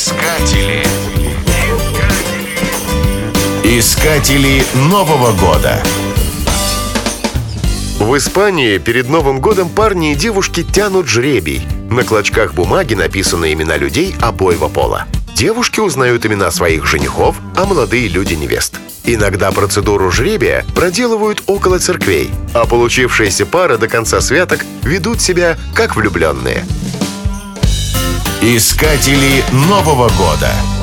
Искатели. Искатели Нового года. В Испании перед Новым годом парни и девушки тянут жребий. На клочках бумаги написаны имена людей обоего пола. Девушки узнают имена своих женихов, а молодые люди невест. Иногда процедуру жребия проделывают около церквей, а получившиеся пары до конца святок ведут себя как влюбленные. Искатели Нового года.